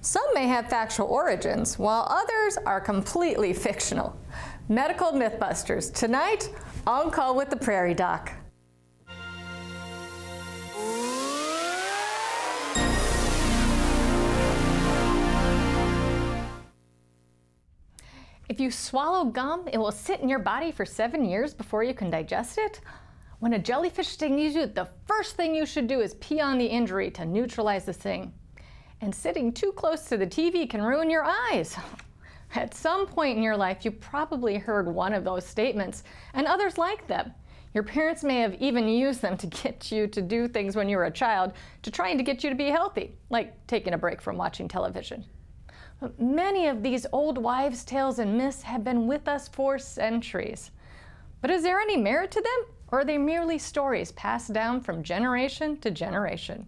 Some may have factual origins, while others are completely fictional. Medical Mythbusters, tonight, on call with the Prairie Doc. If you swallow gum, it will sit in your body for seven years before you can digest it. When a jellyfish stings you, the first thing you should do is pee on the injury to neutralize the sting. And sitting too close to the TV can ruin your eyes. At some point in your life, you probably heard one of those statements, and others like them. Your parents may have even used them to get you to do things when you were a child to trying to get you to be healthy, like taking a break from watching television. Many of these old wives' tales and myths have been with us for centuries. But is there any merit to them, or are they merely stories passed down from generation to generation?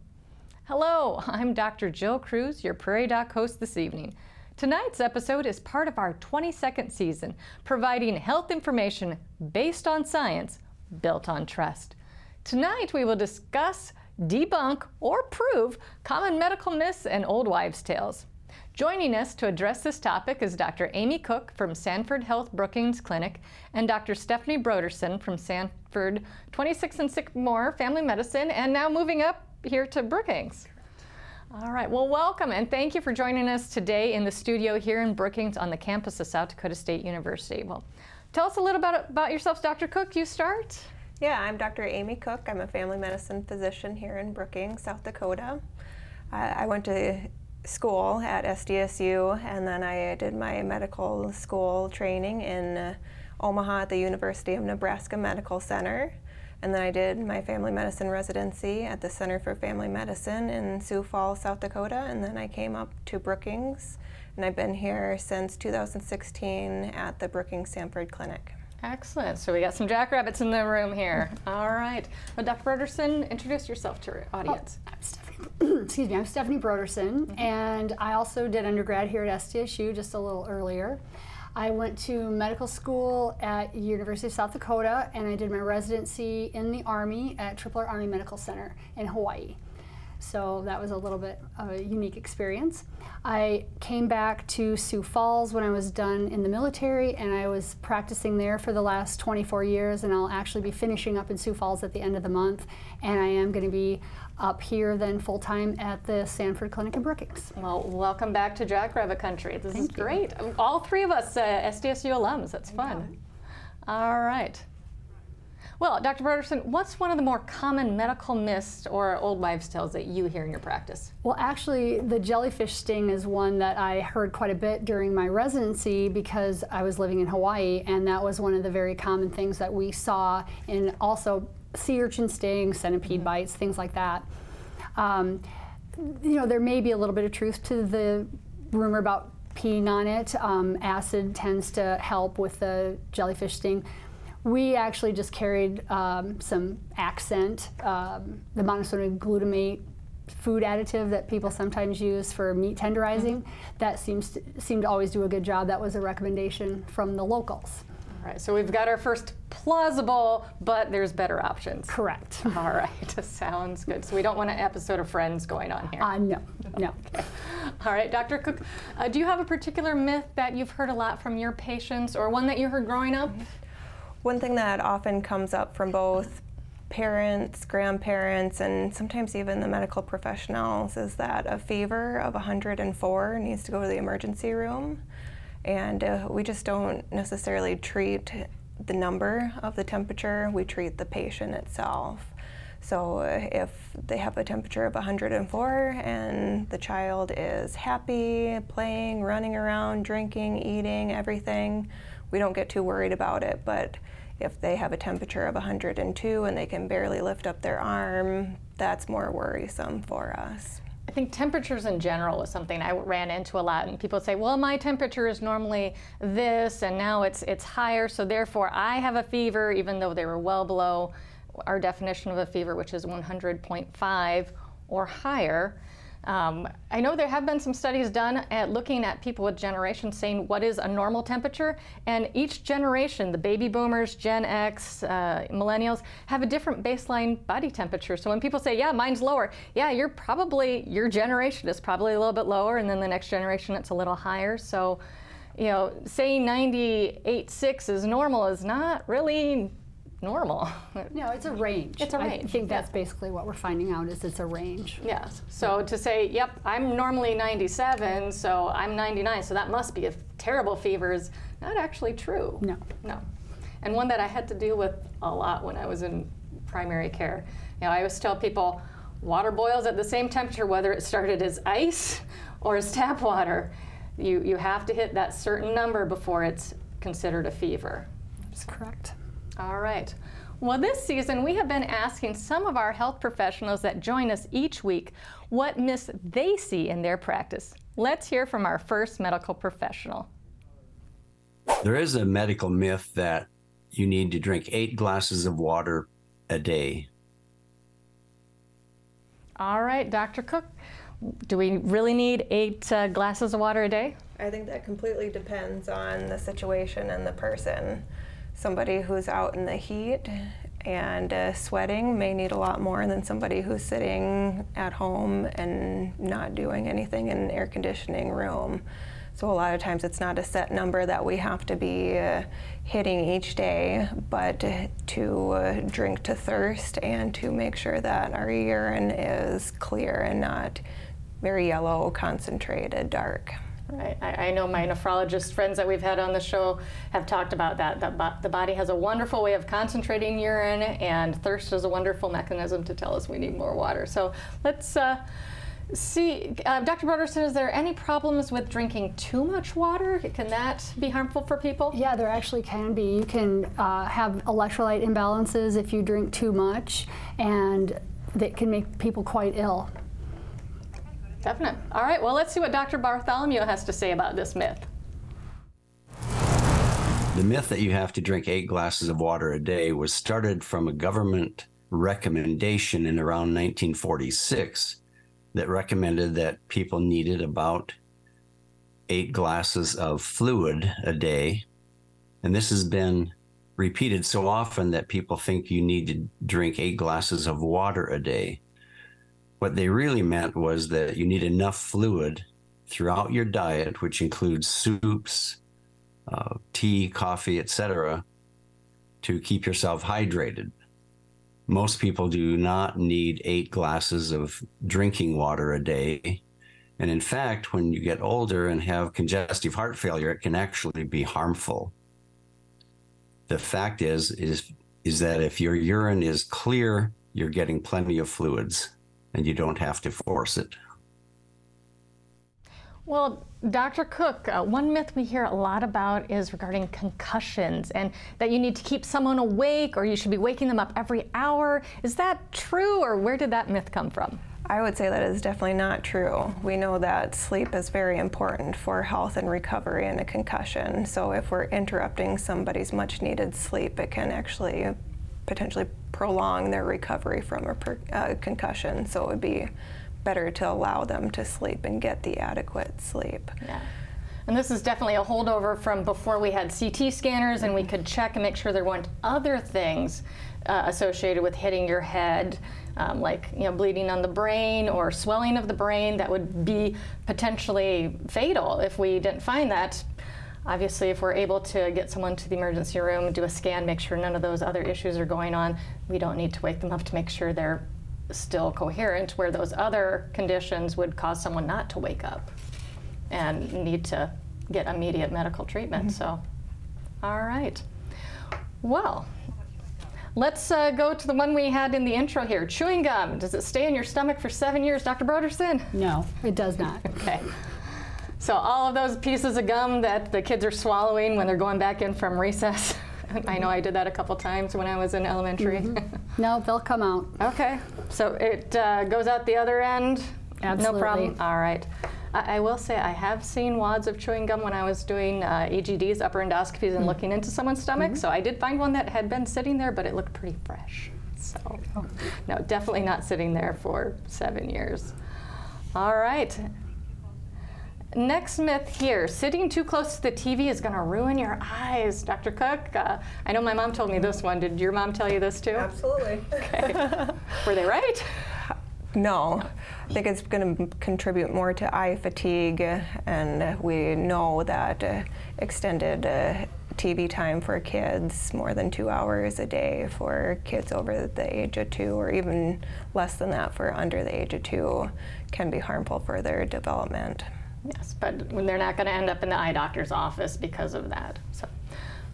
Hello, I'm Dr. Jill Kruse, your Prairie Doc host this evening. Tonight's episode is part of our 22nd season, providing health information based on science, built on trust. Tonight we will discuss, debunk, or prove common medical myths and old wives' tales. Joining us to address this topic is Dr. Amy Cook from Sanford Health Brookings Clinic and Dr. Stephanie Broderson from Sanford 26 and Sycamore Family Medicine, and now moving up here to Brookings. All right, well, welcome and thank you for joining us today in the studio here in Brookings on the campus of South Dakota State University. Well, tell us a little bit about, yourself, Dr. Cook. You start. Yeah, I'm Dr. Amy Cook. I'm a family medicine physician here in Brookings, South Dakota. I went to school at SDSU and then I did my medical school training in uh, Omaha at the University of Nebraska Medical Center. And then I did my family medicine residency at the Center for Family Medicine in Sioux Falls, South Dakota. And then I came up to Brookings, and I've been here since 2016 at the Brookings Sanford Clinic. Excellent. So we got some jackrabbits in the room here. All right. Well, Dr. Broderson, introduce yourself to our audience. Oh, I'm Stephanie. Excuse me. I'm Stephanie Broderson, mm-hmm. and I also did undergrad here at SDSU just a little earlier. I went to medical school at University of South Dakota and I did my residency in the Army at Tripler Army Medical Center in Hawaii. So that was a little bit of a unique experience. I came back to Sioux Falls when I was done in the military, and I was practicing there for the last 24 years. And I'll actually be finishing up in Sioux Falls at the end of the month. And I am going to be up here then full time at the Sanford Clinic in Brookings. Well, welcome back to Jackrabbit Country. This Thank is great. You. All three of us uh, SDSU alums. That's fun. Yeah. All right. Well, Dr. Broderson, what's one of the more common medical myths or old wives' tales that you hear in your practice? Well, actually, the jellyfish sting is one that I heard quite a bit during my residency because I was living in Hawaii, and that was one of the very common things that we saw in also sea urchin stings, centipede mm-hmm. bites, things like that. Um, you know, there may be a little bit of truth to the rumor about peeing on it. Um, acid tends to help with the jellyfish sting. We actually just carried um, some Accent, um, the monosodium glutamate food additive that people sometimes use for meat tenderizing. Mm-hmm. That seems to, seemed to always do a good job. That was a recommendation from the locals. All right, so we've got our first plausible, but there's better options. Correct. All right, sounds good. So we don't want an episode of Friends going on here. Uh, no, no. Okay. All right, Dr. Cook, uh, do you have a particular myth that you've heard a lot from your patients or one that you heard growing up? One thing that often comes up from both parents, grandparents, and sometimes even the medical professionals is that a fever of 104 needs to go to the emergency room. And uh, we just don't necessarily treat the number of the temperature, we treat the patient itself. So uh, if they have a temperature of 104 and the child is happy, playing, running around, drinking, eating, everything, we don't get too worried about it. But if they have a temperature of 102 and they can barely lift up their arm, that's more worrisome for us. I think temperatures in general is something I ran into a lot, and people say, "Well, my temperature is normally this, and now it's it's higher, so therefore I have a fever," even though they were well below our definition of a fever, which is 100.5 or higher. Um, I know there have been some studies done at looking at people with generations saying what is a normal temperature, and each generation, the baby boomers, Gen X, uh, millennials, have a different baseline body temperature. So when people say, "Yeah, mine's lower," yeah, you're probably your generation is probably a little bit lower, and then the next generation it's a little higher. So, you know, saying 98.6 is normal is not really normal. No, it's a range. It's a range, I think that's yeah. basically what we're finding out is it's a range. Yes. So to say, yep, I'm normally 97, so I'm 99, so that must be a terrible fever is not actually true. No. No. And one that I had to deal with a lot when I was in primary care. You know, I always tell people water boils at the same temperature whether it started as ice or as tap water. You, you have to hit that certain number before it's considered a fever. That's correct. All right. Well, this season we have been asking some of our health professionals that join us each week what myths they see in their practice. Let's hear from our first medical professional. There is a medical myth that you need to drink eight glasses of water a day. All right, Dr. Cook, do we really need eight uh, glasses of water a day? I think that completely depends on the situation and the person. Somebody who's out in the heat and uh, sweating may need a lot more than somebody who's sitting at home and not doing anything in an air conditioning room. So a lot of times it's not a set number that we have to be uh, hitting each day, but to uh, drink to thirst and to make sure that our urine is clear and not very yellow, concentrated, dark. Right. I, I know my nephrologist friends that we've had on the show have talked about that. That bo- the body has a wonderful way of concentrating urine, and thirst is a wonderful mechanism to tell us we need more water. So let's uh, see, uh, Dr. Broderson. Is there any problems with drinking too much water? Can that be harmful for people? Yeah, there actually can be. You can uh, have electrolyte imbalances if you drink too much, and that can make people quite ill. Definite. All right. Well, let's see what Dr. Bartholomew has to say about this myth. The myth that you have to drink eight glasses of water a day was started from a government recommendation in around 1946 that recommended that people needed about eight glasses of fluid a day. And this has been repeated so often that people think you need to drink eight glasses of water a day. What they really meant was that you need enough fluid throughout your diet, which includes soups, uh, tea, coffee, etc., to keep yourself hydrated. Most people do not need eight glasses of drinking water a day. And in fact, when you get older and have congestive heart failure, it can actually be harmful. The fact is, is, is that if your urine is clear, you're getting plenty of fluids and you don't have to force it. Well, Dr. Cook, uh, one myth we hear a lot about is regarding concussions and that you need to keep someone awake or you should be waking them up every hour. Is that true or where did that myth come from? I would say that is definitely not true. We know that sleep is very important for health and recovery in a concussion. So if we're interrupting somebody's much needed sleep, it can actually potentially prolong their recovery from a per, uh, concussion. So it would be better to allow them to sleep and get the adequate sleep. Yeah. And this is definitely a holdover from before we had CT scanners and we could check and make sure there weren't other things uh, associated with hitting your head, um, like you know bleeding on the brain or swelling of the brain that would be potentially fatal if we didn't find that. Obviously, if we're able to get someone to the emergency room, do a scan, make sure none of those other issues are going on, we don't need to wake them up to make sure they're still coherent, where those other conditions would cause someone not to wake up and need to get immediate medical treatment. So, all right. Well, let's uh, go to the one we had in the intro here chewing gum. Does it stay in your stomach for seven years, Dr. Broderson? No, it does not. Okay. So, all of those pieces of gum that the kids are swallowing when they're going back in from recess. I know I did that a couple times when I was in elementary. No, they'll come out. okay. So, it uh, goes out the other end Absolutely. No problem. All right. I, I will say I have seen wads of chewing gum when I was doing uh, EGDs, upper endoscopies, and looking into someone's stomach. So I did find one that had been sitting there, but it looked pretty fresh. So, no, definitely not sitting there for seven years. All right. Next myth here sitting too close to the TV is going to ruin your eyes. Dr. Cook, uh, I know my mom told me this one. Did your mom tell you this too? Absolutely. Okay. Were they right? No, I think it's going to contribute more to eye fatigue, and we know that uh, extended uh, TV time for kids, more than two hours a day for kids over the age of two, or even less than that for under the age of two, can be harmful for their development. Yes, but when they're not going to end up in the eye doctor's office because of that. So.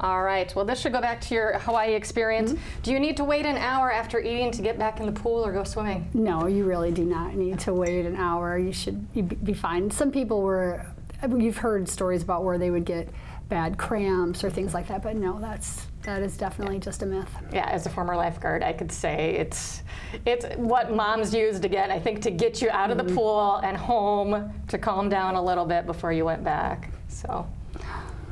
All right. Well, this should go back to your Hawaii experience. Mm-hmm. Do you need to wait an hour after eating to get back in the pool or go swimming? No, you really do not need to wait an hour. You should be fine. Some people were, you've heard stories about where they would get bad cramps or things like that, but no, that's that is definitely just a myth. Yeah, as a former lifeguard, I could say it's it's what moms used again. I think to get you out of the mm-hmm. pool and home to calm down a little bit before you went back. So.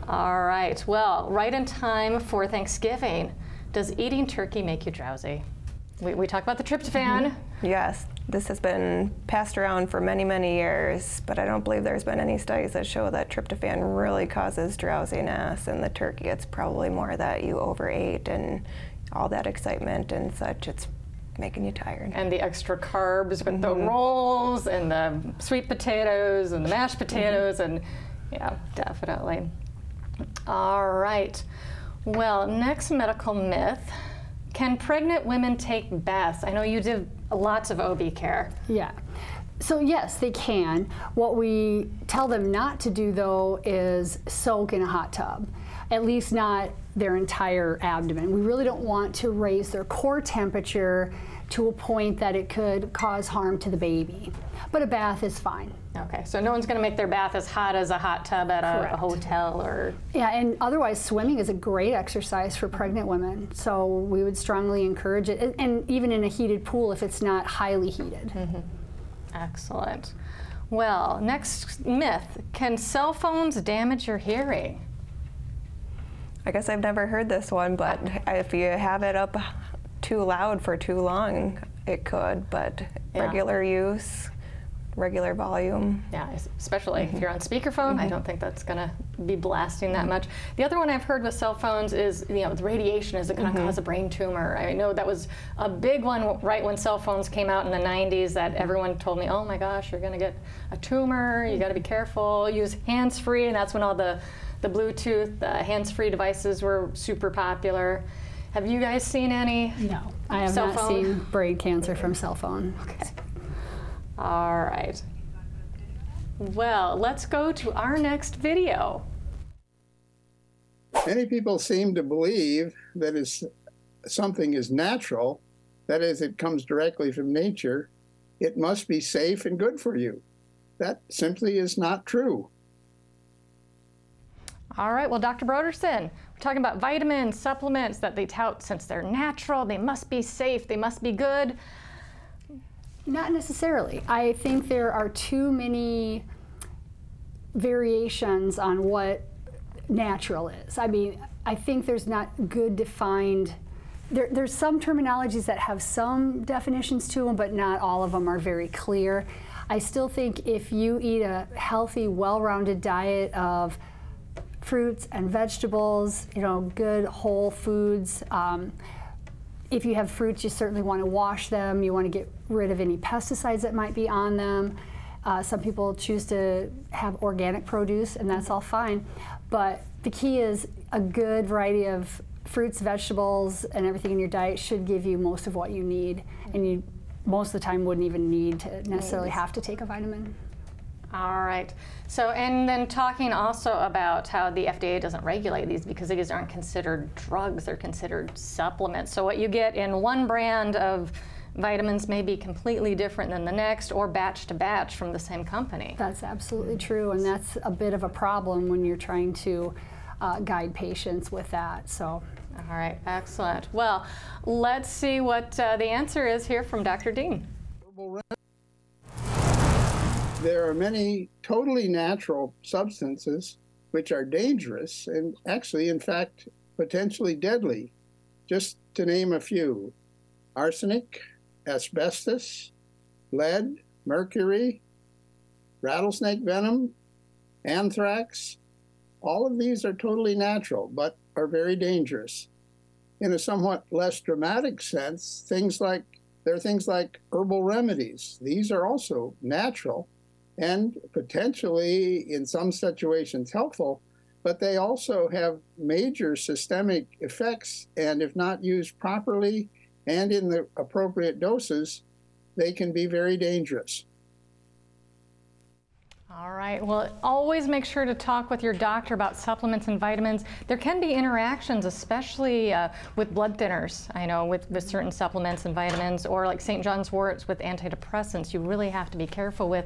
All right. Well, right in time for Thanksgiving. Does eating turkey make you drowsy? We, we talked about the tryptophan. Mm-hmm. Yes, this has been passed around for many, many years, but I don't believe there's been any studies that show that tryptophan really causes drowsiness in the turkey. It's probably more that you overate and all that excitement and such. It's making you tired. And the extra carbs with mm-hmm. the rolls and the sweet potatoes and the mashed potatoes mm-hmm. and yeah, definitely. All right. Well, next medical myth. Can pregnant women take baths? I know you did lots of OB care. Yeah. So, yes, they can. What we tell them not to do, though, is soak in a hot tub, at least not their entire abdomen. We really don't want to raise their core temperature to a point that it could cause harm to the baby. But a bath is fine. Okay, so no one's going to make their bath as hot as a hot tub at a, a, hotel or. Yeah, and otherwise, swimming is a great exercise for pregnant women. So we would strongly encourage it, and even in a heated pool if it's not highly heated. Mm-hmm. Excellent. Well, next myth can cell phones damage your hearing? I guess I've never heard this one, but if you have it up too loud for too long, it could, but yeah. regular use regular volume. Yeah, especially mm-hmm. if you're on speakerphone, mm-hmm. I don't think that's going to be blasting that mm-hmm. much. The other one I've heard with cell phones is, you know, the radiation is it going to mm-hmm. cause a brain tumor? I know that was a big one right when cell phones came out in the 90s that mm-hmm. everyone told me, "Oh my gosh, you're going to get a tumor. You got to be careful. Use hands-free." And that's when all the the Bluetooth, the hands-free devices were super popular. Have you guys seen any? No, I have not phone? seen brain cancer from cell phone. Okay. All right. Well, let's go to our next video. Many people seem to believe that is something is natural, that is, it comes directly from nature, it must be safe and good for you. That simply is not true. All right, well, Dr. Broderson, we're talking about vitamins, supplements that they tout since they're natural, they must be safe, they must be good. Not necessarily. I think there are too many variations on what natural is. I mean, I think there's not good defined. There, there's some terminologies that have some definitions to them, but not all of them are very clear. I still think if you eat a healthy, well-rounded diet of fruits and vegetables, you know, good whole foods. Um, if you have fruits, you certainly want to wash them. You want to get rid of any pesticides that might be on them. Uh, some people choose to have organic produce, and that's all fine. But the key is a good variety of fruits, vegetables, and everything in your diet should give you most of what you need. And you most of the time wouldn't even need to necessarily have to take a vitamin. All right. So, and then talking also about how the FDA doesn't regulate these because these aren't considered drugs, they're considered supplements. So, what you get in one brand of vitamins may be completely different than the next or batch to batch from the same company. That's absolutely true, and that's a bit of a problem when you're trying to uh, guide patients with that. So. All right, excellent. Well, let's see what uh, the answer is here from Dr. Dean. There are many totally natural substances which are dangerous and actually, in fact, potentially deadly. Just to name a few arsenic, asbestos, lead, mercury, rattlesnake venom, anthrax. All of these are totally natural, but are very dangerous. In a somewhat less dramatic sense, things like there are things like herbal remedies. These are also natural and potentially, in some situations, helpful, but they also have major systemic effects. And if not used properly and in the appropriate doses, they can be very dangerous. All right. Well, always make sure to talk with your doctor about supplements and vitamins. There can be interactions, especially uh, with blood thinners. I know with, with certain supplements and vitamins, or like St. John's worts with antidepressants. You really have to be careful with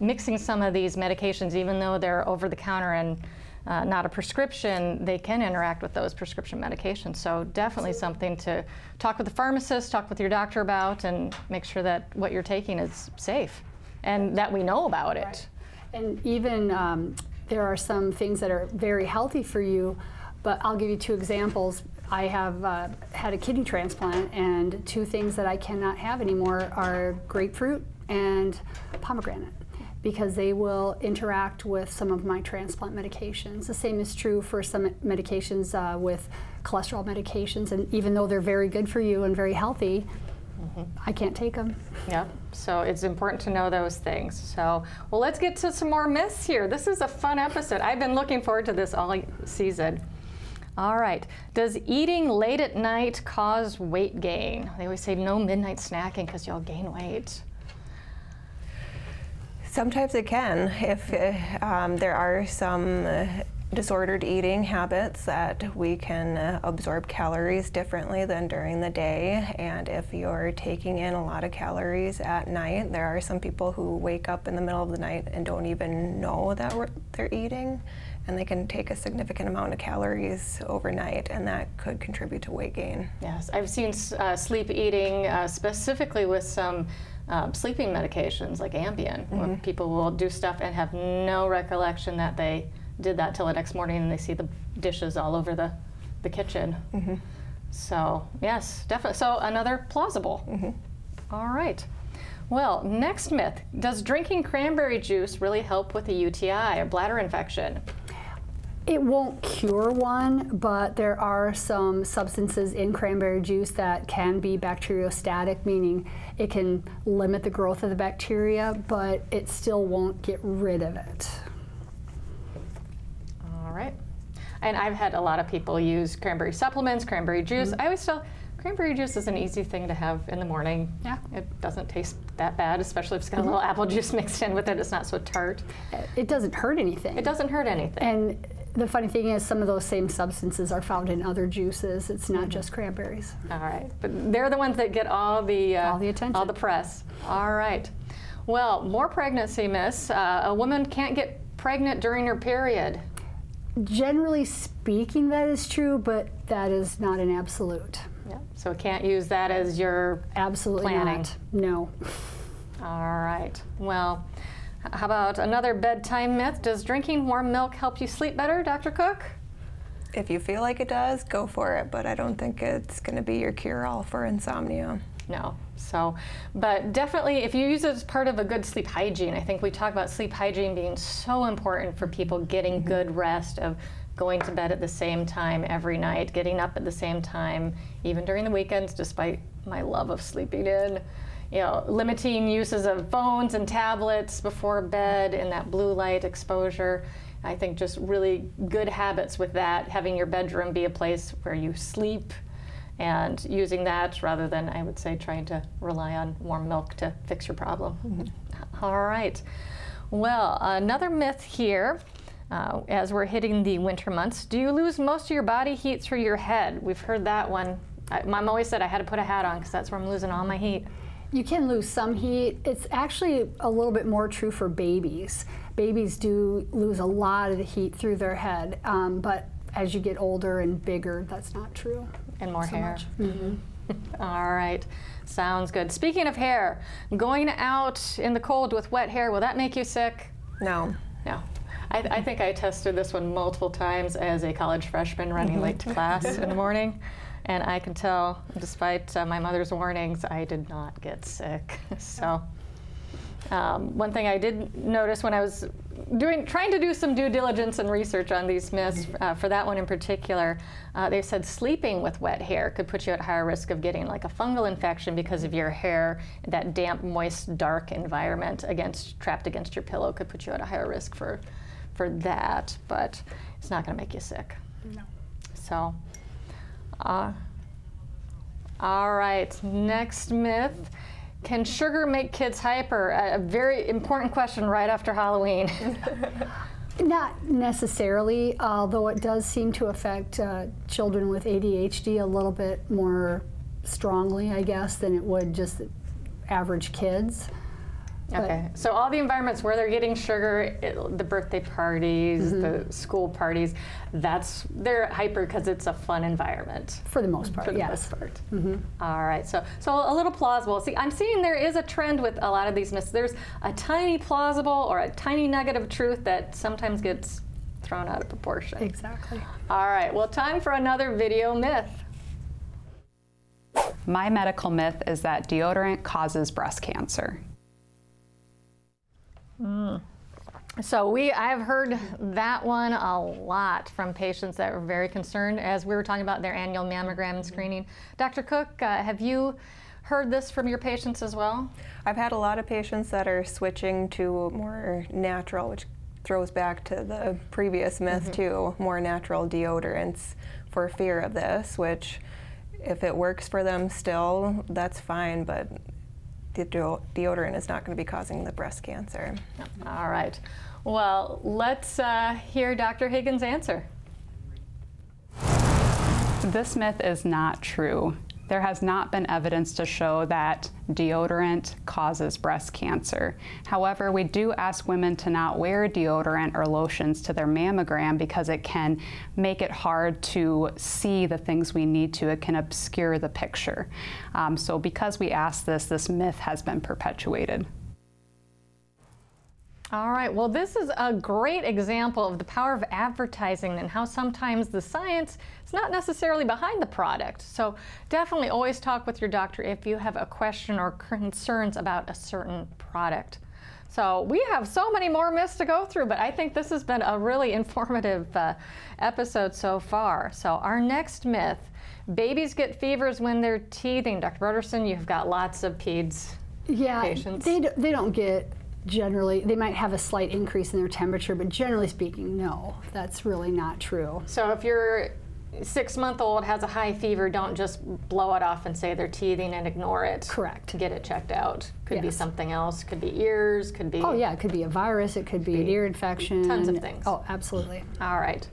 mixing some of these medications, even though they're over the counter and uh, not a prescription, they can interact with those prescription medications. So definitely something to talk with the pharmacist, talk with your doctor about, and make sure that what you're taking is safe and that we know about it. Right. And even um, there are some things that are very healthy for you, but I'll give you two examples. I have uh, had a kidney transplant, and two things that I cannot have anymore are grapefruit and pomegranate because they will interact with some of my transplant medications. The same is true for some medications uh, with cholesterol medications, and even though they're very good for you and very healthy, mm-hmm. I can't take them. Yep. So it's important to know those things. So, well, let's get to some more myths here. This is a fun episode. I've been looking forward to this all season. All right. Does eating late at night cause weight gain? They always say no midnight snacking because you'll gain weight. Sometimes it can. If uh, um, there are some uh, disordered eating habits that we can uh, absorb calories differently than during the day. And if you're taking in a lot of calories at night, there are some people who wake up in the middle of the night and don't even know that they're eating. And they can take a significant amount of calories overnight, and that could contribute to weight gain. Yes, I've seen uh, sleep eating uh, specifically with some um, sleeping medications like Ambien, mm-hmm. where people will do stuff and have no recollection that they did that till the next morning and they see the dishes all over the, the kitchen. Mm-hmm. So, yes, definitely. So, another plausible. Mm-hmm. All right. Well, next myth Does drinking cranberry juice really help with a UTI, a bladder infection? It won't cure one, but there are some substances in cranberry juice that can be bacteriostatic, meaning it can limit the growth of the bacteria, but it still won't get rid of it. All right. And I've had a lot of people use cranberry supplements, cranberry juice. Mm-hmm. I always tell cranberry juice is an easy thing to have in the morning. Yeah. It doesn't taste that bad, especially if it's got mm-hmm. a little apple juice mixed in with it. It's not so tart. It doesn't hurt anything. It doesn't hurt anything. And the funny thing is, some of those same substances are found in other juices. It's not mm-hmm. just cranberries. All right, but they're the ones that get all the uh, all the attention, all the press. All right. Well, more pregnancy myths. Uh, a woman can't get pregnant during her period. Generally speaking, that is true, but that is not an absolute. Yeah. So can't use that as your absolutely planning. Not. No. All right. Well. How about another bedtime myth? Does drinking warm milk help you sleep better, Dr. Cook? If you feel like it does, go for it, but I don't think it's going to be your cure all for insomnia. No. So, but definitely if you use it as part of a good sleep hygiene, I think we talk about sleep hygiene being so important for people getting mm-hmm. good rest of going to bed at the same time every night, getting up at the same time, even during the weekends, despite my love of sleeping in you know, limiting uses of phones and tablets before bed and that blue light exposure. I think just really good habits with that, having your bedroom be a place where you sleep and using that rather than, I would say, trying to rely on warm milk to fix your problem. Mm-hmm. All right. Well, another myth here. Uh, as we're hitting the winter months, do you lose most of your body heat through your head? We've heard that one. I, Mom always said I had to put a hat on because that's where I'm losing all my heat. You can lose some heat. It's actually a little bit more true for babies. Babies do lose a lot of the heat through their head, um, but as you get older and bigger, that's not true. And more so hair. Mm-hmm. All right. Sounds good. Speaking of hair, going out in the cold with wet hair, will that make you sick? No. No. I, I think I tested this one multiple times as a college freshman running late to class in the morning. And I can tell, despite uh, my mother's warnings, I did not get sick. so, um, one thing I did notice when I was doing, trying to do some due diligence and research on these myths, uh, for that one in particular, uh, they said sleeping with wet hair could put you at higher risk of getting like a fungal infection because of your hair, that damp, moist, dark environment against trapped against your pillow could put you at a higher risk for, for that. But it's not going to make you sick. No. So, uh, all right, next myth. Can sugar make kids hyper? A, very important question right after Halloween. Not necessarily, although it does seem to affect uh, children with ADHD a little bit more strongly, I guess, than it would just average kids. But- okay, so all the environments where they're getting sugar, it, the birthday parties, the mm-hmm. school parties, that's they're hyper because it's a fun environment. For the most part, for the yes. most part. Mm-hmm. All right, so so a little plausible. See, I'm seeing there is a trend with a lot of these myths. There's a tiny plausible or a tiny nugget of truth that sometimes gets thrown out of proportion. Exactly. All right, well, time for another video myth. My medical myth is that deodorant causes breast cancer. So we, I've heard that one a lot from patients that were very concerned as we were talking about their annual mammogram and screening. Dr. Cook, uh, have you heard this from your patients as well? I've had a lot of patients that are switching to more natural, which throws back to the previous myth too, more natural deodorants for fear of this, which if it works for them still, that's fine, but the deodorant is not going to be causing the breast cancer. All right. Well, let's uh, hear Dr. Higgins' answer. This myth is not true. There has not been evidence to show that deodorant causes breast cancer. However, we do ask women to not wear deodorant or lotions to their mammogram because it can make it hard to see the things we need to. It can obscure the picture. Um, so, because we ask this, this myth has been perpetuated. All right. Well, this is a great example of the power of advertising and how sometimes the science is not necessarily behind the product. So, definitely always talk with your doctor if you have a question or concerns about a certain product. So, we have so many more myths to go through, but I think this has been a really informative uh, episode so far. So, our next myth babies get fevers when they're teething. Dr. Broderson, you've got lots of peds. Yeah, Patients. they, d- they don't get generally, they might have a slight increase in their temperature, but generally speaking, no, that's really not true. So if your six month old has a high fever, don't just blow it off and say they're teething and ignore it. Correct. To get it checked out. Could be something else. Could be ears. Could be. Oh, yeah, it could be a virus, it could be an ear infection. Tons of things. Oh, absolutely. All right.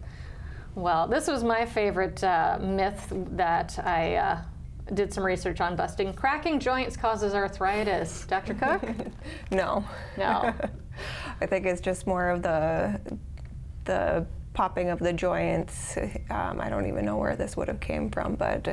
Well, this was my favorite uh, myth that I uh, did some research on busting. Cracking joints causes arthritis. Dr. Cook? No. No. I think it's just more of the the popping of the joints. Um, I don't even know where this would have came from, but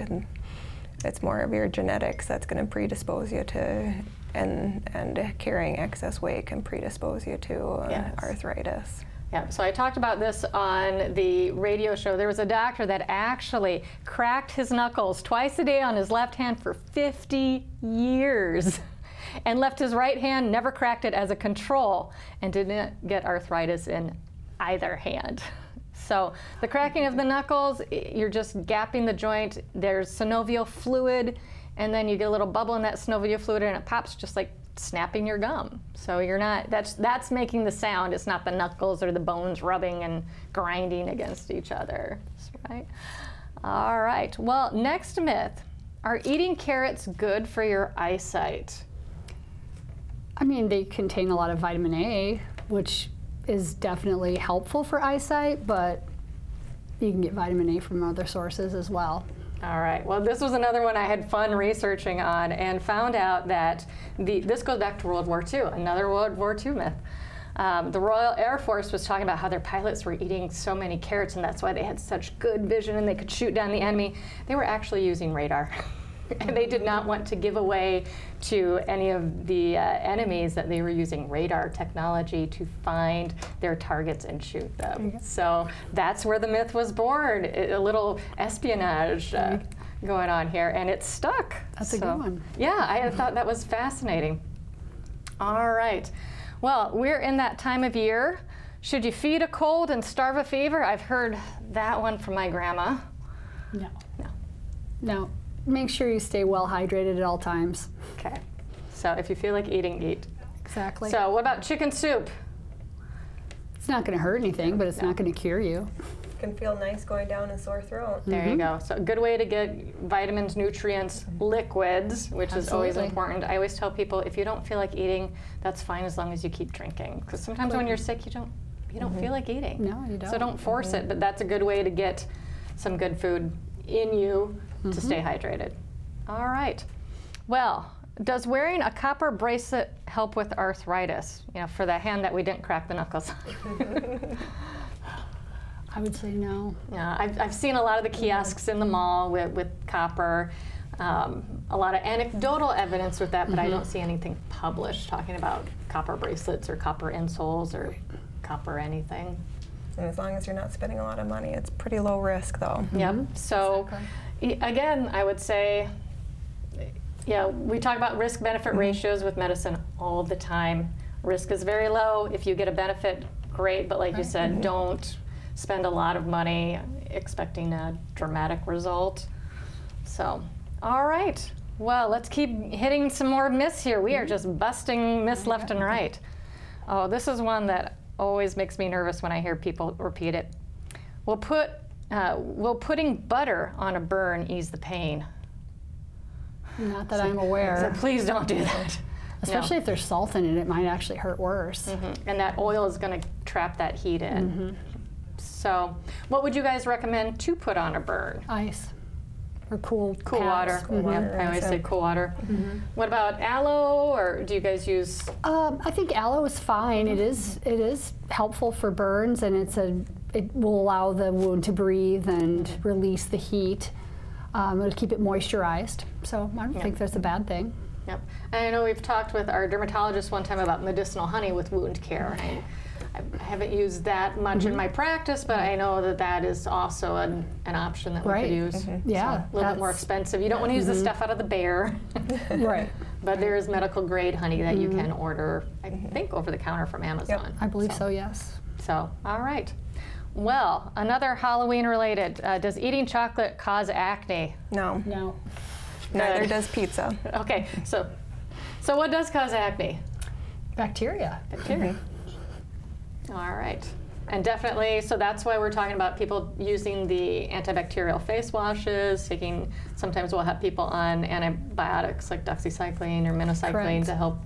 it's more of your genetics that's going to predispose you to, and and carrying excess weight can predispose you to uh, Yes. arthritis. Yeah, so I talked about this on the radio show. There was a doctor that actually cracked his knuckles twice a day on his left hand for 50 years and left his right hand, never cracked it as a control, and didn't get arthritis in either hand. So the cracking of the knuckles, you're just gapping the joint. There's synovial fluid, and then you get a little bubble in that synovial fluid, and it pops just like snapping your gum. So you're not. That's that's making the sound. It's not the knuckles or the bones rubbing and grinding against each other. Right. All right. Well, next myth: Are eating carrots good for your eyesight? I mean, they contain a lot of vitamin A, which is definitely helpful for eyesight, but you can get vitamin A from other sources as well. All right. Well, this was another one I had fun researching on and found out that the this goes back to World War II, another World War II myth. Um, the Royal Air Force was talking about how their pilots were eating so many carrots, and that's why they had such good vision and they could shoot down the enemy. They were actually using radar. and they did not want to give away to any of the uh, enemies that they were using radar technology to find their targets and shoot them. So that's where the myth was born. A a little espionage uh, going on here, and it stuck. That's a good one. Yeah, I thought that was fascinating. All right. Well, we're in that time of year. Should you feed a cold and starve a fever? I've heard that one from my grandma. No. No. No. Make sure you stay well hydrated at all times. Okay. So if you feel like eating, eat. Exactly. So what about chicken soup? it's not going to hurt anything, but it's not going to cure you. Can feel nice going down a sore throat. There you mm-hmm. go. So a good way to get vitamins, nutrients, mm-hmm. liquids, which is always important. I always tell people if you don't feel like eating, that's fine as long as you keep drinking. Because sometimes when you're sick, you don't you don't mm-hmm. feel like eating. No, you don't. So don't force it. But that's a good way to get some good food in you to stay mm-hmm. hydrated. All right. Well, does wearing a copper bracelet help with arthritis? You know, for the hand that we didn't crack the knuckles. I would say no. Yeah, I've, I've seen a lot of the kiosks in the mall with, with copper. Um, a lot of anecdotal evidence with that, but I mm-hmm. don't see anything published talking about copper bracelets or copper insoles or copper anything. And as long as you're not spending a lot of money, it's pretty low risk though. Yep. Mm-hmm. So, y- again, I would say, yeah, we talk about risk benefit mm-hmm. ratios with medicine all the time. Risk is very low. If you get a benefit, great. But like you said, mm-hmm. don't spend a lot of money expecting a dramatic result. So, all right. Well, let's keep hitting some more myths here. We are mm-hmm. just busting myths left and right. Oh, this is one that always makes me nervous when I hear people repeat it. We'll put, uh, will putting butter on a burn ease the pain? Not that I'm So aware. please don't do that. Especially if there's salt in it, it might actually hurt worse. Mhm. And that oil is going to trap that heat in. Mm-hmm. So, what would you guys recommend to put on a burn? Ice or cool Cool pads. water. water, Yep, I always say cool water. What about aloe, or do you guys use? Um, I think aloe is fine. It is it is helpful for burns, and it's a it will allow the wound to breathe and release the heat. Um, it'll keep it moisturized. So I don't think that's a bad thing. Yep. And I know we've talked with our dermatologist one time about medicinal honey with wound care. I, I haven't used that much Mm-hmm. in my practice, but I know that that is also an, an option that we Right. could use. Yeah, So, a little bit more expensive. You don't want to use the stuff out of the bear. Right. But there is medical grade honey that you can order, I think, over the counter from Amazon. I believe so. Yes. So, all right. Well, another Halloween related. Uh, does eating chocolate cause acne? No, No. neither does pizza. Okay, so so what does cause acne? Bacteria. Bacteria. All right. And definitely, so that's why we're talking about people using the antibacterial face washes, taking, sometimes we'll have people on antibiotics like doxycycline or minocycline Correct. to help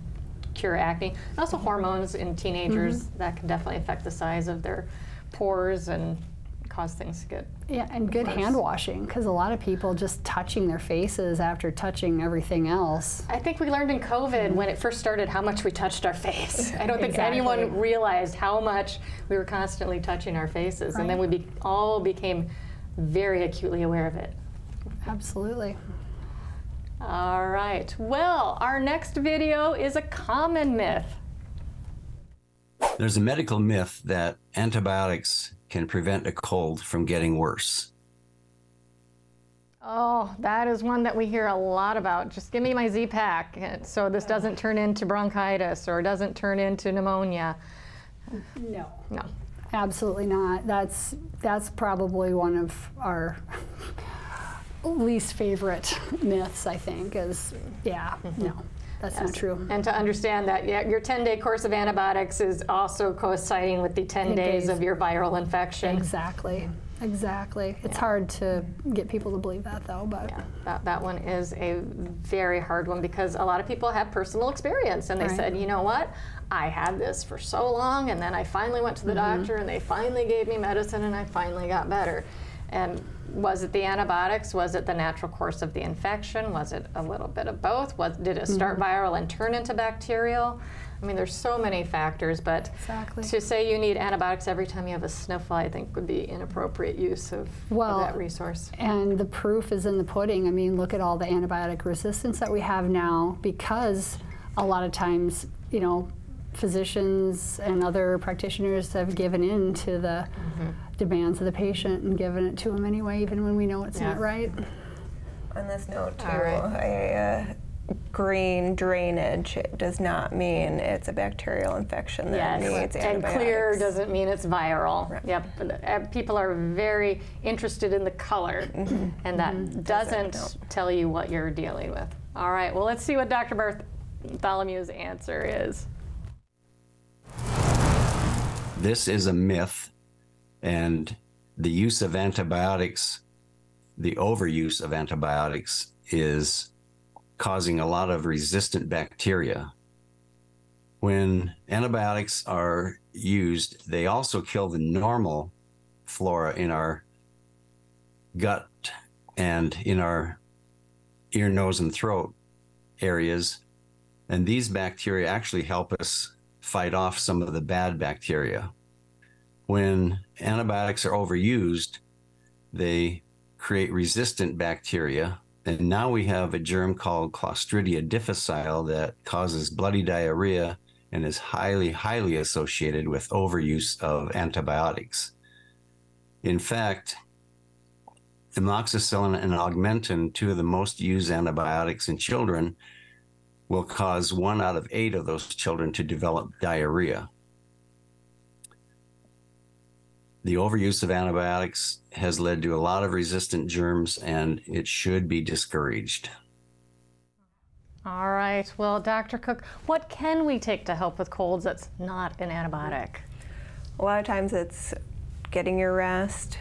cure acne. And also hormones in teenagers that can definitely affect the size of their pores and cause things to get Yeah, and good Gross. hand washing because a lot of people just touching their faces after touching everything else. I think we learned in COVID when it first started how much we touched our face. I don't think Exactly. anyone realized how much we were constantly touching our faces, and then we be, all became very acutely aware of it. Absolutely. All right. Well, our next video is a common myth. There's a medical myth that antibiotics can prevent a cold from getting worse. Oh, that is one that we hear a lot about. Just give me my Z-Pak so this doesn't turn into bronchitis or doesn't turn into pneumonia. No. No. Absolutely not. That's that's probably one of our least favorite myths. I think is yeah. Mm-hmm. No, that's not true. And to understand that yeah, your 10 day course of antibiotics is also coinciding with the 10 10 days days. of your viral infection. Exactly. Exactly. It's hard to get people to believe that though, but Yeah, that, that one is a very hard one because a lot of people have personal experience and they Right. said, you know what, I had this for so long and then I finally went to the Mm-hmm. doctor and they finally gave me medicine and I finally got better. And was it the antibiotics? Was it the natural course of the infection? Was it a little bit of both? Was, did it start Mm-hmm. viral and turn into bacterial? I mean, there's so many factors, but Exactly. to say you need antibiotics every time you have a sniffle, I think would be inappropriate use of, Well, of that resource. And the proof is in the pudding. I mean, look at all the antibiotic resistance that we have now because a lot of times, you know, physicians and other practitioners have given in to the Mm-hmm. demands of the patient and given it to them anyway, even when we know it's Yeah. not right. On this note, too, All right. a uh, green drainage does not mean it's a bacterial infection that needs and antibiotics. clear doesn't mean it's viral. Right. Yep, but, uh, people are very interested in the color, and that doesn't help. tell you what you're dealing with. All right, well, let's see what Dr. Bartholomew's answer is. This is a myth, and the use of antibiotics, the overuse of antibiotics, is causing a lot of resistant bacteria. When antibiotics are used, they also kill the normal flora in our gut and in our ear, nose, and throat areas. And these bacteria actually help us fight off some of the bad bacteria. When antibiotics are overused, they create resistant bacteria. And now we have a germ called Clostridia difficile that causes bloody diarrhea and is highly, highly associated with overuse of antibiotics. In fact, amoxicillin and augmentin, two of the most used antibiotics in children, will cause one out of eight of those children to develop diarrhea. The overuse of antibiotics has led to a lot of resistant germs, and it should be discouraged. All right, well, Dr. Cook, what can we take to help with colds that's not an antibiotic? A lot of times it's getting your rest,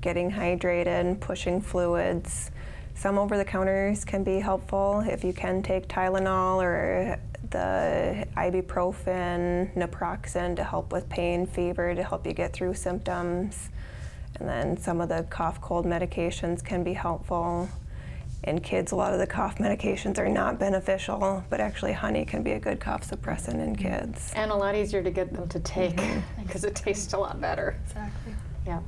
getting hydrated, pushing fluids. Some over the counters can be helpful if you can take Tylenol or the ibuprofen, naproxen to help with pain, fever, to help you get through symptoms. And then some of the cough cold medications can be helpful. In kids, a lot of the cough medications are not beneficial, but actually, honey can be a good cough suppressant in kids. And a lot easier to get them to take mm-hmm. because it tastes a lot better. Exactly. Yeah.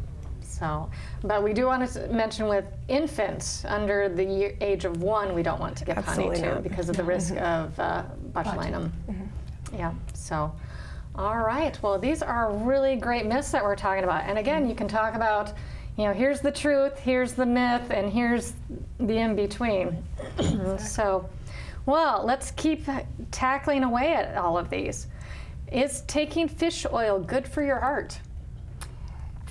So, but we do want to mention with infants under the year, age of one, we don't want to give Absolutely honey to because of the risk of uh, botulinum. Yeah. So, all right. Well, these are really great myths that we're talking about. And again, you can talk about, you know, here's the truth, here's the myth, and here's the in between. so, well, let's keep tackling away at all of these. Is taking fish oil good for your heart?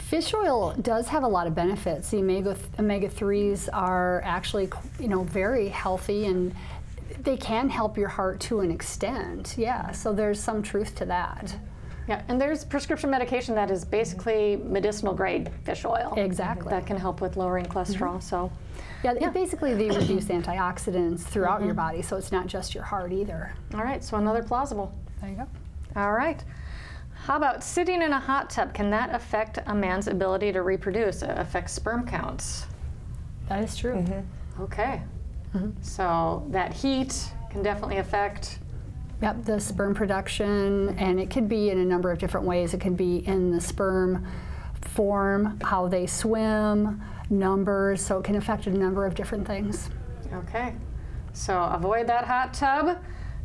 Fish oil does have a lot of benefits. The omega omega threes are actually, you know, very healthy and they can help your heart to an extent. Yeah, so there's some truth to that. Yeah, and there's prescription medication that is basically medicinal grade fish oil. Exactly. That can help with lowering cholesterol. Mm-hmm. So, Yeah, it- basically they reduce antioxidants throughout your mm-hmm. body, so it's not just your heart either. all right, so another plausible. There you go. All right. How about sitting in a hot tub? Can that affect a man's ability to reproduce? It affects sperm counts. That is true. Mm-hmm. Okay. Mm-hmm. So that heat can definitely affect. Yep, the sperm production, and it could be in a number of different ways. It could be in the sperm form, how they swim, numbers, so it can affect a number of different things. Okay. So avoid that hot tub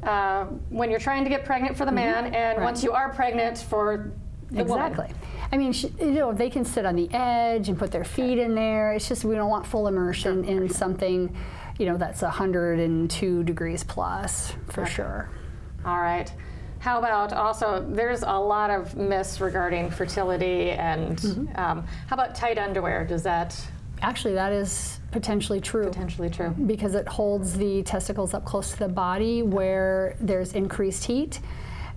uh, when you're trying to get pregnant for the man, and Right. once you are pregnant for the woman. Exactly. I mean, sh- you know, they can sit on the edge and put their feet in there. It's just we don't want full immersion in something, you know, that's 102 degrees plus for sure. All right. How about also, there's a lot of myths regarding fertility and Mm-hmm. um, how about tight underwear? Does that Actually, that is potentially true. potentially true? because it holds the testicles up close to the body where there's increased heat.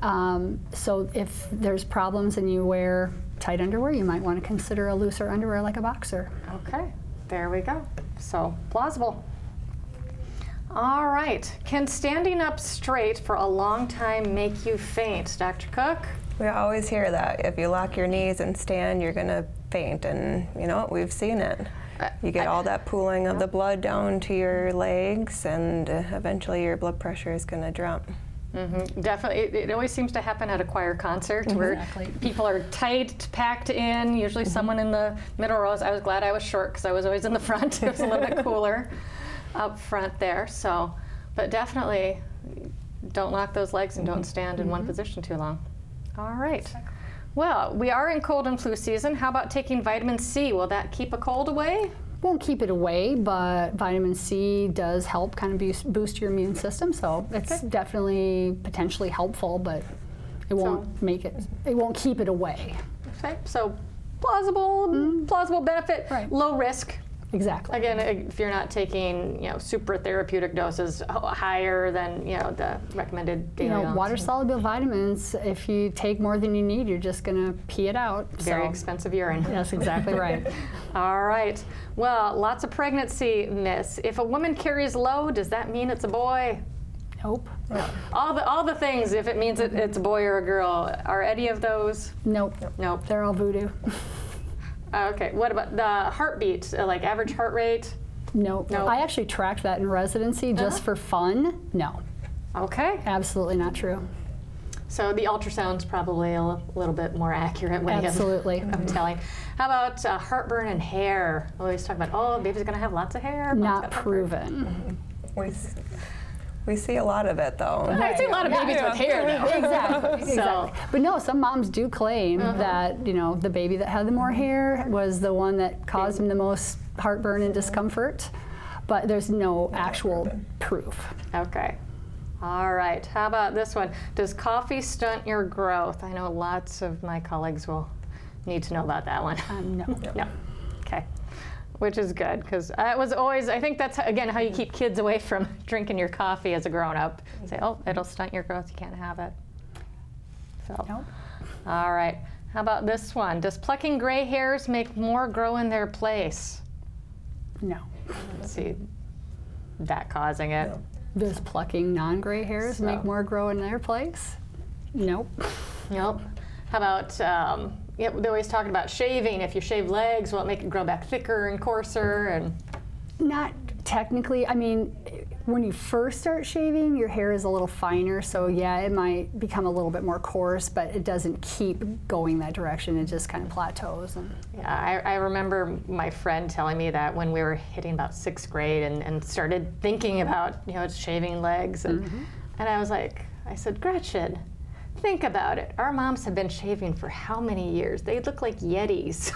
Um, so if there's problems and you wear tight underwear, you might want to consider a looser underwear like a boxer. Okay, there we go. So plausible. All right. Can standing up straight for a long time make you faint, Dr. Cook? We always hear that. If you lock your knees and stand, you're going to faint. And you know what? We've seen it. You get all that pooling of the blood down to your legs, and uh, eventually your blood pressure is going to drop. Mm-hmm. Definitely, it, it, always seems to happen at a choir concert where Exactly. people are tight, packed in. Usually, someone in the middle rows. I was glad I was short because I was always in the front. it was a little bit cooler up front there. So, but definitely, don't lock those legs and don't stand in one position too long. All right. Well, we are in cold and flu season. How about taking vitamin C? Will that keep a cold away? Won't keep it away, but vitamin C does help kind of boost, your immune system. So it's definitely potentially helpful, but it won't make it. It won't keep it away. Okay. So, plausible, mm-hmm. plausible benefit, Right. low risk. Exactly. Again, if you're not taking, you know, super therapeutic doses higher than, you know, the recommended you know, water soluble vitamins. If you take more than you need, you're just gonna pee it out. Very so. expensive urine. That's exactly right. All right. Well, lots of pregnancy myths. If a woman carries low, does that mean it's a boy? Nope. All the all the things. If it means it, it's a boy or a girl, are any of those? Nope. Nope. They're all voodoo. Okay. What about the heartbeat? uh, Like average heart rate? Nope. Nope. I actually tracked that in residency just for fun. No, Okay. absolutely not true. So the ultrasound's probably a li- little bit more accurate way of- Absolutely. of, telling. How about uh, heartburn and hair? We always talk about, oh, baby's gonna have lots of hair. mom's Not got heartburn. proven. We, s- we see a lot of it though. I see a lot of babies with hair though. Exactly. So- exactly. But no, some moms do claim that you know the baby that had the more hair was the one that caused them the most heartburn and discomfort. But there's no actual proof. Okay. All right. How about this one? Does coffee stunt your growth? I know lots of my colleagues will need to know about that one. Um, no. No. Okay. Which is good because I was always, I think that's again how you keep kids away from drinking your coffee as a grown up. Say, oh, it'll stunt your growth. You can't have it. So, Nope. all right. How about this one? Does plucking gray hairs make more grow in their place? No. Let's see. That causing it. Does plucking non-gray hairs make more grow in their place? Nope. Nope. How about, um, yeah, they're always talking about shaving. If you shave legs, will it make it grow back thicker and coarser? And Not technically. I mean, when you first start shaving, your hair is a little finer, so yeah, it might become a little bit more coarse, but it doesn't keep going that direction. It just kind of plateaus. And yeah, I, I remember my friend telling me that when we were hitting about sixth grade and, and started thinking about, you know, shaving legs. And, mm-hmm. and I was like, I said, Gretchen, think about it. Our moms have been shaving for how many years? They look like Yetis,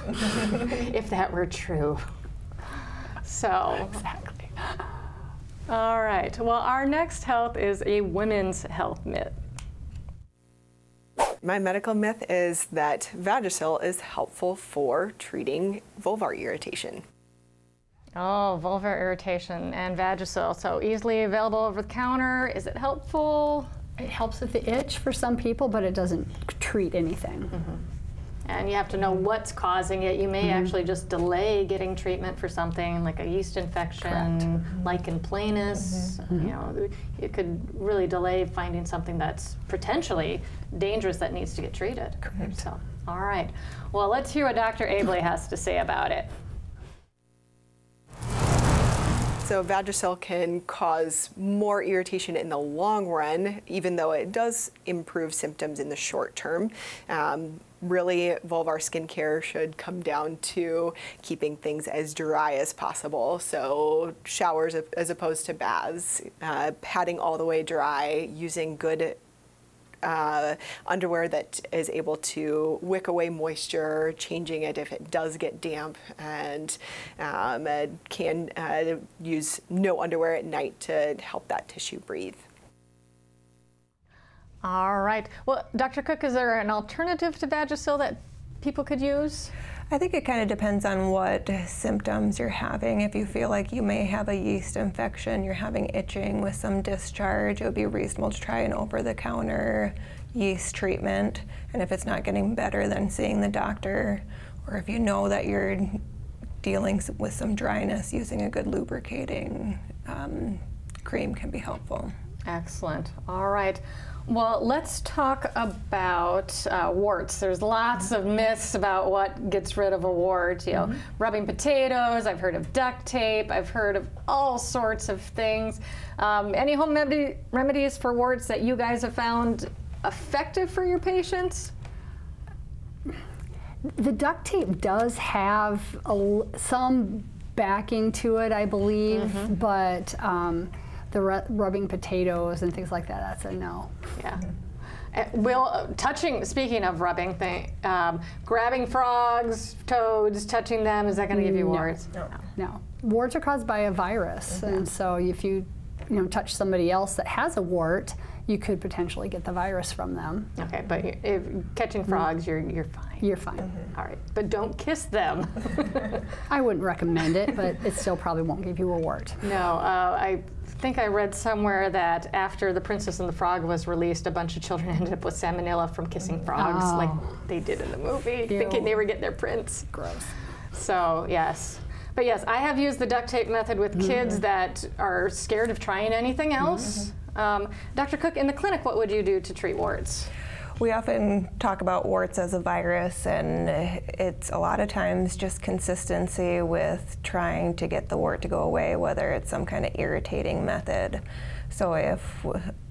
if that were true. So, exactly. all right. Well, our next health is a women's health myth. My medical myth is that Vagisil is helpful for treating vulvar irritation. Oh, vulvar irritation and Vagisil. So easily available over the counter. Is it helpful? It helps with the itch for some people, but it doesn't treat anything. Mm-hmm. And you have to know what's causing it. You may mm-hmm. actually just delay getting treatment for something like a yeast infection, mm-hmm. lichen planus. You know, it could really delay finding something that's potentially dangerous that needs to get treated. Correct. So, all right. Well, let's hear what Dr. Abley has to say about it. So Vagisil can cause more irritation in the long run, even though it does improve symptoms in the short term. Um, really, vulvar skincare should come down to keeping things as dry as possible. So showers as opposed to baths, uh, padding all the way dry, using good uh, underwear that is able to wick away moisture, changing it if it does get damp, and um, uh, can uh, use no underwear at night to help that tissue breathe. All right. Well, Dr. Cook, is there an alternative to Vagisil that people could use? I think it kind of depends on what symptoms you're having. If you feel like you may have a yeast infection, you're having itching with some discharge, it would be reasonable to try an over the counter yeast treatment. And if it's not getting better, then seeing the doctor. Or if you know that you're dealing with some dryness, using a good lubricating um, cream can be helpful. Excellent. All right. Well, let's talk about uh, warts. There's lots of myths about what gets rid of a wart. You know, mm-hmm. rubbing potatoes. I've heard of duct tape. I've heard of all sorts of things. Um, any home remedy- remedies for warts that you guys have found effective for your patients? The duct tape does have a, some backing to it, I believe, mm-hmm. but. Um, the rubbing potatoes and things like that, that's a no. Yeah. Uh, will uh, touching speaking of rubbing thing um, grabbing frogs toads touching them is that going to give you warts? No. no. No warts are caused by a virus. Mm-hmm. and so if you you know touch somebody else that has a wart you could potentially get the virus from them. Okay but if catching frogs you're you're fine. You're fine. Mm-hmm. All right but don't kiss them. I wouldn't recommend it but it still probably won't give you a wart. No uh, i think I read somewhere that after The Princess and the Frog was released, a bunch of children ended up with salmonella from kissing frogs, oh. like they did in the movie, Ew. thinking they were getting their prince. Gross. So, yes. But yes, I have used the duct tape method with mm-hmm. kids that are scared of trying anything else. Mm-hmm. Um, Dr. Cook, in the clinic, what would you do to treat warts? We often talk about warts as a virus, and it's a lot of times just consistency with trying to get the wart to go away, whether it's some kind of irritating method. So, if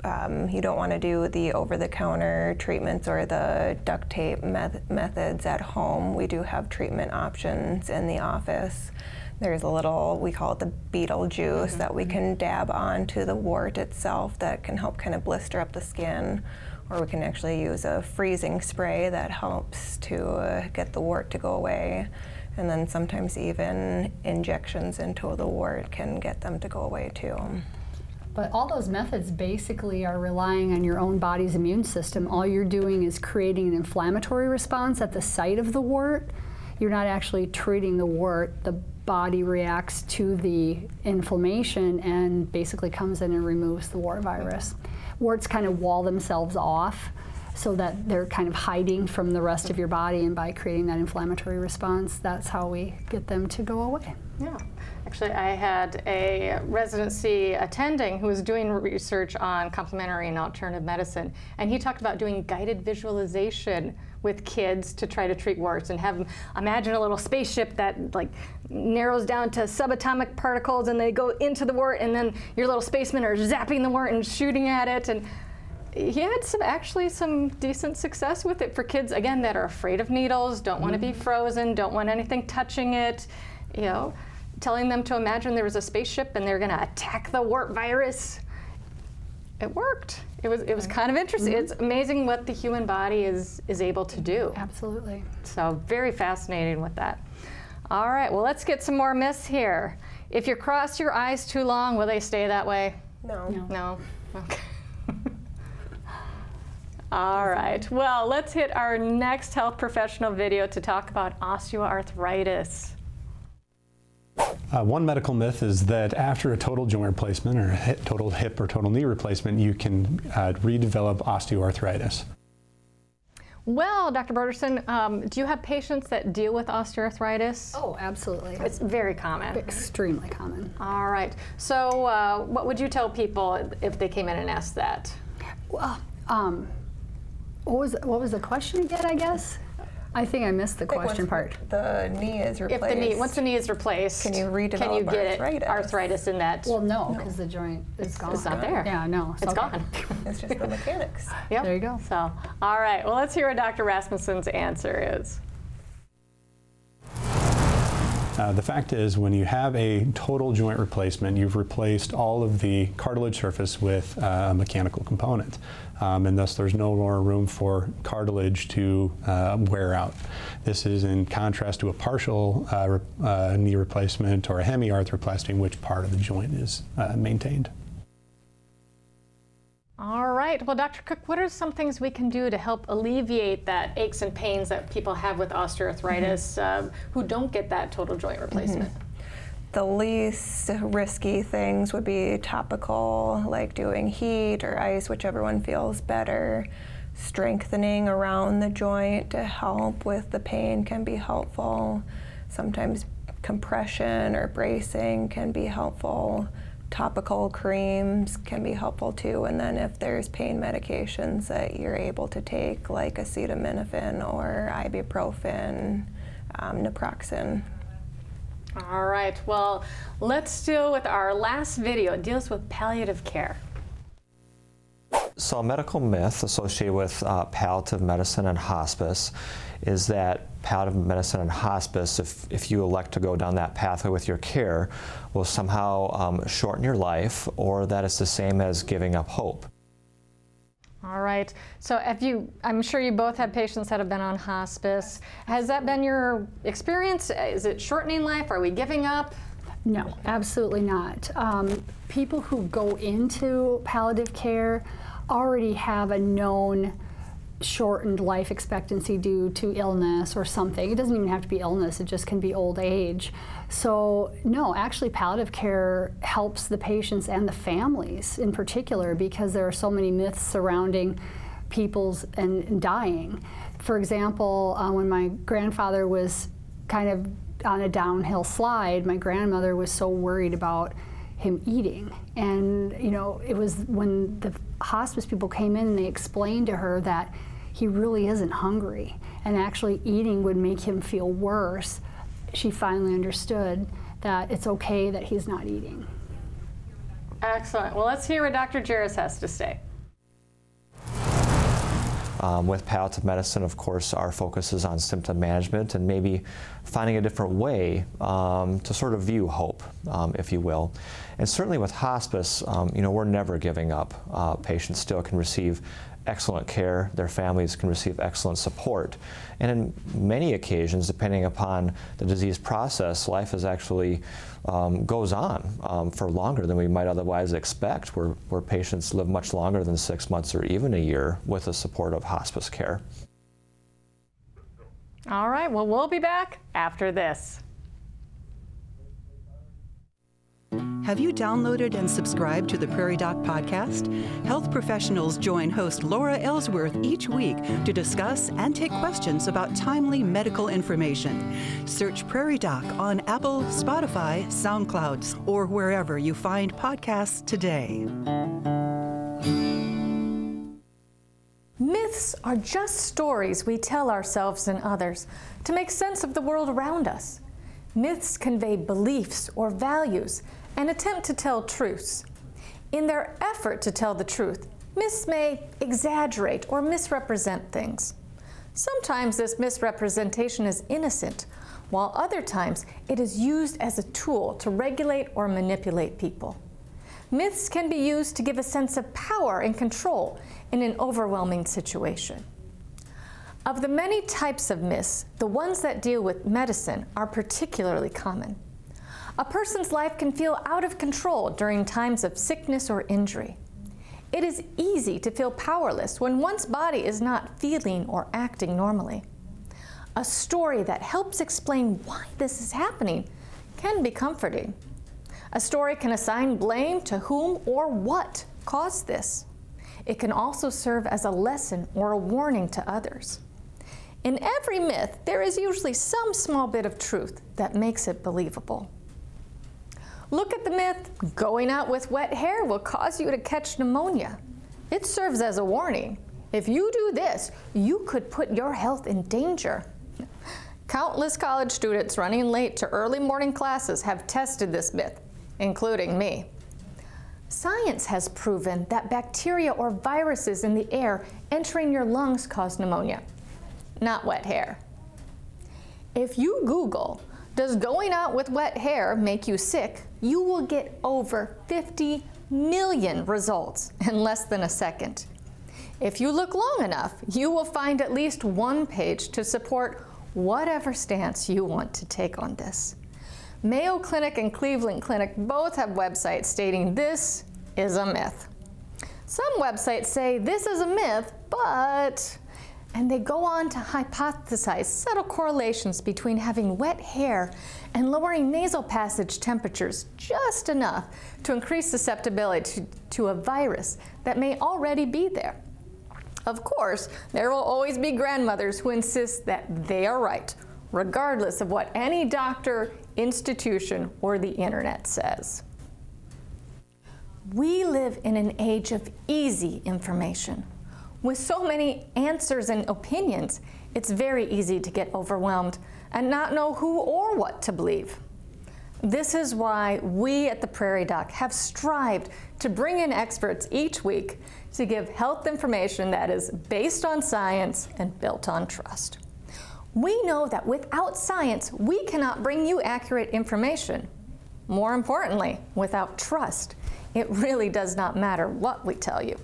um, you don't want to do the over the counter treatments or the duct tape met- methods at home, we do have treatment options in the office. There's a little, we call it the beetle juice, mm-hmm. that we can dab onto the wart itself that can help kind of blister up the skin or we can actually use a freezing spray that helps to uh, get the wart to go away. And then sometimes even injections into the wart can get them to go away too. But all those methods basically are relying on your own body's immune system. All you're doing is creating an inflammatory response at the site of the wart. You're not actually treating the wart. The body reacts to the inflammation and basically comes in and removes the wart virus warts kind of wall themselves off so that they're kind of hiding from the rest of your body. And by creating that inflammatory response that's how we get them to go away. Yeah actually i had a residency attending who was doing research on complementary and alternative medicine. And he talked about doing guided visualization with kids to try to treat warts and have them imagine a little spaceship that like narrows down to subatomic particles and they go into the wart and then your little spacemen are zapping the wart and shooting at it. And he had some actually some decent success with it for kids again that are afraid of needles don't want to be mm-hmm. frozen don't want anything touching it you know telling them to imagine there was a spaceship and they're going to attack the wart virus it worked. It was it was kind of interesting. Mm-hmm. It's amazing what the human body is is able to do. Absolutely. So very fascinating with that. All right, well let's get some more myths here. If you cross your eyes too long, will they stay that way? No. No. no? Okay. All right. Well, let's hit our next health professional video to talk about osteoarthritis. Uh, one medical myth is that after a total joint replacement or a hip, total hip or total knee replacement, you can uh, redevelop osteoarthritis. Well, Dr. Broderson, um, do you have patients that deal with osteoarthritis? Oh, absolutely. It's very common. Extremely common. All right. So, uh, what would you tell people if they came in and asked that? Well, um, what was what was the question again? I guess. I think I missed the question part. The knee is replaced. If the knee, once the knee is replaced, can you redevelop Can you get arthritis? it arthritis in that? Well, no, because no. the joint is gone. It's not there. Yeah, no, it's, it's okay. gone. it's just the mechanics. Yep. There you go. So, all right. Well, let's hear what Dr. Rasmussen's answer is. Uh, the fact is, when you have a total joint replacement, you've replaced all of the cartilage surface with uh, a mechanical component. Um, and thus there's no more room for cartilage to uh, wear out. This is in contrast to a partial uh, re uh, knee replacement or a hemiarthroplasty in which part of the joint is uh, maintained. All right. Well, Dr. Cook, what are some things we can do to help alleviate that aches and pains that people have with osteoarthritis mm -hmm. who don't get that total joint replacement? Mm -hmm. The least risky things would be topical, like doing heat or ice, whichever one feels better. Strengthening around the joint to help with the pain can be helpful. Sometimes compression or bracing can be helpful topical creams can be helpful too. And then if there's pain medications that you're able to take, like acetaminophen or ibuprofen, um, naproxen. All right, well, let's deal with our last video. It deals with palliative care. So, a medical myth associated with uh, palliative medicine and hospice is that palliative medicine and hospice, if, if you elect to go down that pathway with your care, will somehow um, shorten your life or that it's the same as giving up hope. All right. So, if you, I'm sure you both have patients that have been on hospice. Has that been your experience? Is it shortening life? Are we giving up? No, absolutely not. Um, people who go into palliative care already have a known shortened life expectancy due to illness or something. It doesn't even have to be illness, it just can be old age. So, no, actually, palliative care helps the patients and the families in particular because there are so many myths surrounding people's and dying. For example, uh, when my grandfather was kind of on a downhill slide, my grandmother was so worried about him eating. And, you know, it was when the hospice people came in and they explained to her that he really isn't hungry and actually eating would make him feel worse. She finally understood that it's okay that he's not eating. Excellent. Well, let's hear what Dr. Jairus has to say. Um, with palliative medicine, of course, our focus is on symptom management and maybe finding a different way um, to sort of view hope, um, if you will. And certainly with hospice, um, you know, we're never giving up. Uh, patients still can receive excellent care, their families can receive excellent support. And in many occasions, depending upon the disease process, life is actually um, goes on um, for longer than we might otherwise expect, where, where patients live much longer than six months or even a year with the support of hospice care. All right, well, we'll be back after this. Have you downloaded and subscribed to the Prairie Doc podcast? Health professionals join host Laura Ellsworth each week to discuss and take questions about timely medical information. Search Prairie Doc on Apple, Spotify, SoundCloud, or wherever you find podcasts today. Myths are just stories we tell ourselves and others to make sense of the world around us. Myths convey beliefs or values and attempt to tell truths. In their effort to tell the truth, myths may exaggerate or misrepresent things. Sometimes this misrepresentation is innocent, while other times it is used as a tool to regulate or manipulate people. Myths can be used to give a sense of power and control in an overwhelming situation. Of the many types of myths, the ones that deal with medicine are particularly common. A person's life can feel out of control during times of sickness or injury. It is easy to feel powerless when one's body is not feeling or acting normally. A story that helps explain why this is happening can be comforting. A story can assign blame to whom or what caused this. It can also serve as a lesson or a warning to others. In every myth, there is usually some small bit of truth that makes it believable. Look at the myth going out with wet hair will cause you to catch pneumonia. It serves as a warning. If you do this, you could put your health in danger. Countless college students running late to early morning classes have tested this myth, including me. Science has proven that bacteria or viruses in the air entering your lungs cause pneumonia, not wet hair. If you Google does going out with wet hair make you sick? You will get over 50 million results in less than a second. If you look long enough, you will find at least one page to support whatever stance you want to take on this. Mayo Clinic and Cleveland Clinic both have websites stating this is a myth. Some websites say this is a myth, but and they go on to hypothesize subtle correlations between having wet hair and lowering nasal passage temperatures just enough to increase susceptibility to, to, a virus that may already be there. Of course, there will always be grandmothers who insist that they are right, regardless of what any doctor, institution, or the internet says. We live in an age of easy information. With so many answers and opinions, it's very easy to get overwhelmed and not know who or what to believe. This is why we at the Prairie Doc have strived to bring in experts each week to give health information that is based on science and built on trust. We know that without science, we cannot bring you accurate information. More importantly, without trust, it really does not matter what we tell you.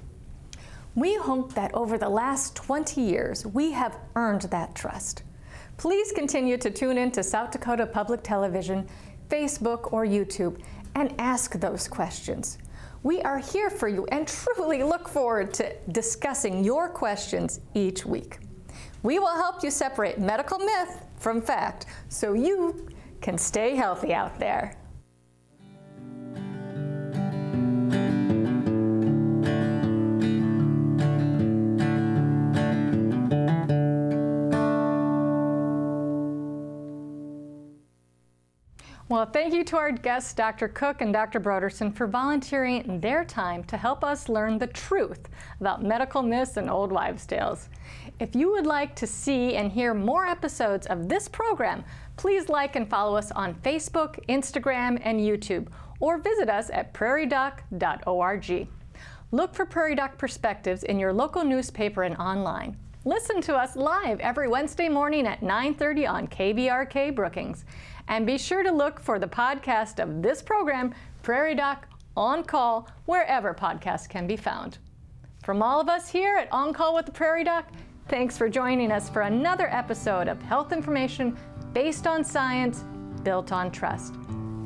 We hope that over the last 20 years, we have earned that trust. Please continue to tune in to South Dakota Public Television, Facebook, or YouTube and ask those questions. We are here for you and truly look forward to discussing your questions each week. We will help you separate medical myth from fact so you can stay healthy out there. Well, thank you to our guests, Dr. Cook and Dr. Broderson, for volunteering their time to help us learn the truth about medical myths and old wives' tales. If you would like to see and hear more episodes of this program, please like and follow us on Facebook, Instagram, and YouTube, or visit us at prairiedoc.org. Look for Prairie Doc Perspectives in your local newspaper and online. Listen to us live every Wednesday morning at 9:30 on KBRK Brookings. And be sure to look for the podcast of this program, Prairie Doc On Call, wherever podcasts can be found. From all of us here at On Call with the Prairie Doc, thanks for joining us for another episode of health information based on science, built on trust.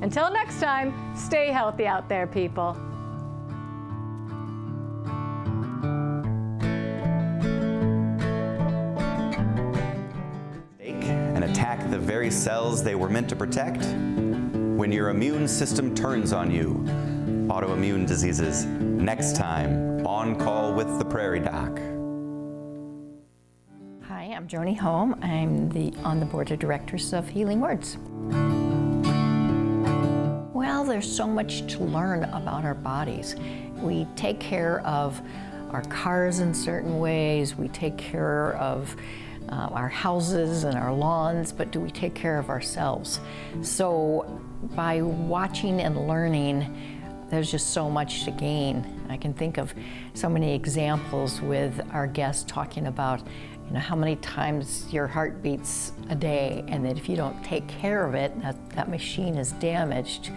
Until next time, stay healthy out there, people. Very cells they were meant to protect? When your immune system turns on you. Autoimmune diseases, next time, on call with the Prairie Doc. Hi, I'm Joni Holm. I'm the, on the board of directors of Healing Words. Well, there's so much to learn about our bodies. We take care of our cars in certain ways, we take care of uh, our houses and our lawns, but do we take care of ourselves? So, by watching and learning, there's just so much to gain. I can think of so many examples with our guests talking about you know, how many times your heart beats a day, and that if you don't take care of it, that, that machine is damaged.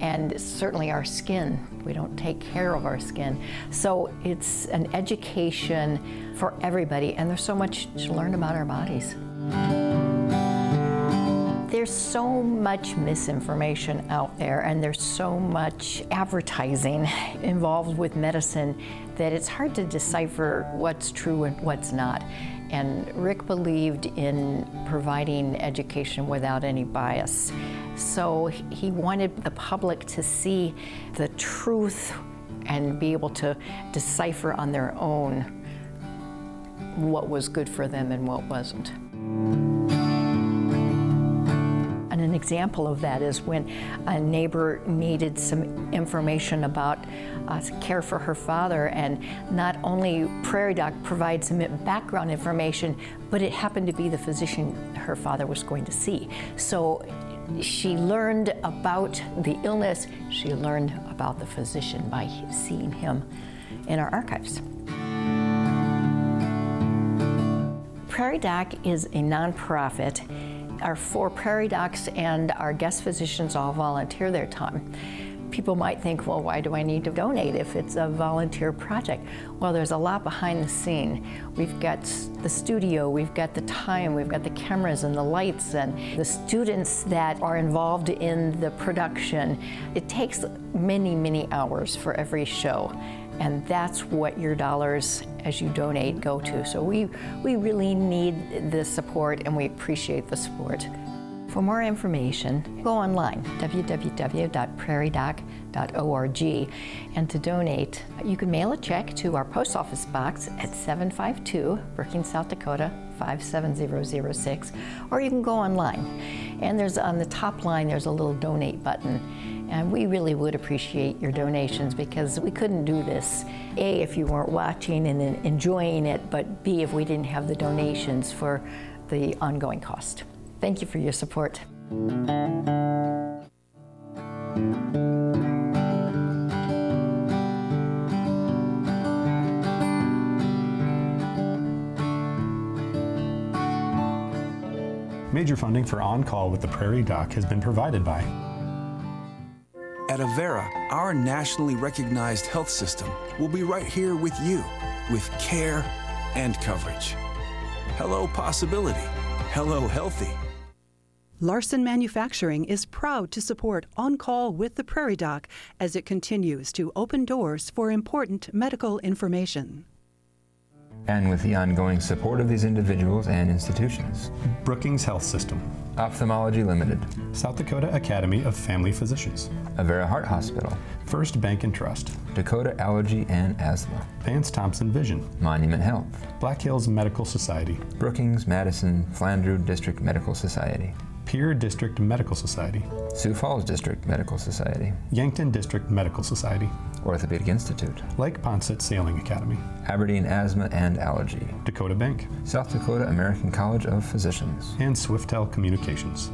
And certainly our skin, we don't take care of our skin. So it's an education for everybody, and there's so much to learn about our bodies. There's so much misinformation out there, and there's so much advertising involved with medicine that it's hard to decipher what's true and what's not. And Rick believed in providing education without any bias. So he wanted the public to see the truth and be able to decipher on their own what was good for them and what wasn't. And an example of that is when a neighbor needed some information about uh, care for her father, and not only Prairie Doc provides some background information, but it happened to be the physician her father was going to see. So she learned about the illness, she learned about the physician by seeing him in our archives. Prairie Doc is a nonprofit. Our four Prairie Docs and our guest physicians all volunteer their time. People might think, well, why do I need to donate if it's a volunteer project? Well, there's a lot behind the scene. We've got the studio, we've got the time, we've got the cameras and the lights and the students that are involved in the production. It takes many, many hours for every show and that's what your dollars as you donate go to. So we, we really need the support and we appreciate the support. For more information, go online, www.prairiedoc.org. And to donate, you can mail a check to our post office box at 752 Brookings, South Dakota 57006, or you can go online. And there's on the top line, there's a little donate button And we really would appreciate your donations because we couldn't do this, A, if you weren't watching and enjoying it, but B, if we didn't have the donations for the ongoing cost. Thank you for your support. Major funding for On Call with the Prairie Doc has been provided by at Avera, our nationally recognized health system will be right here with you with care and coverage. Hello, possibility. Hello, healthy. Larson Manufacturing is proud to support On Call with the Prairie Doc as it continues to open doors for important medical information. And with the ongoing support of these individuals and institutions. Brookings Health System, Ophthalmology Limited, South Dakota Academy of Family Physicians, Avera Heart Hospital, First Bank and Trust, Dakota Allergy and Asthma, Vance Thompson Vision, Monument Health, Black Hills Medical Society, Brookings Madison Flandreau District Medical Society. Pierre District Medical Society, Sioux Falls District Medical Society, Yankton District Medical Society, Orthopedic Institute, Lake Poinsett Sailing Academy, Aberdeen Asthma and Allergy, Dakota Bank, South Dakota American College of Physicians, and Swiftel Communications.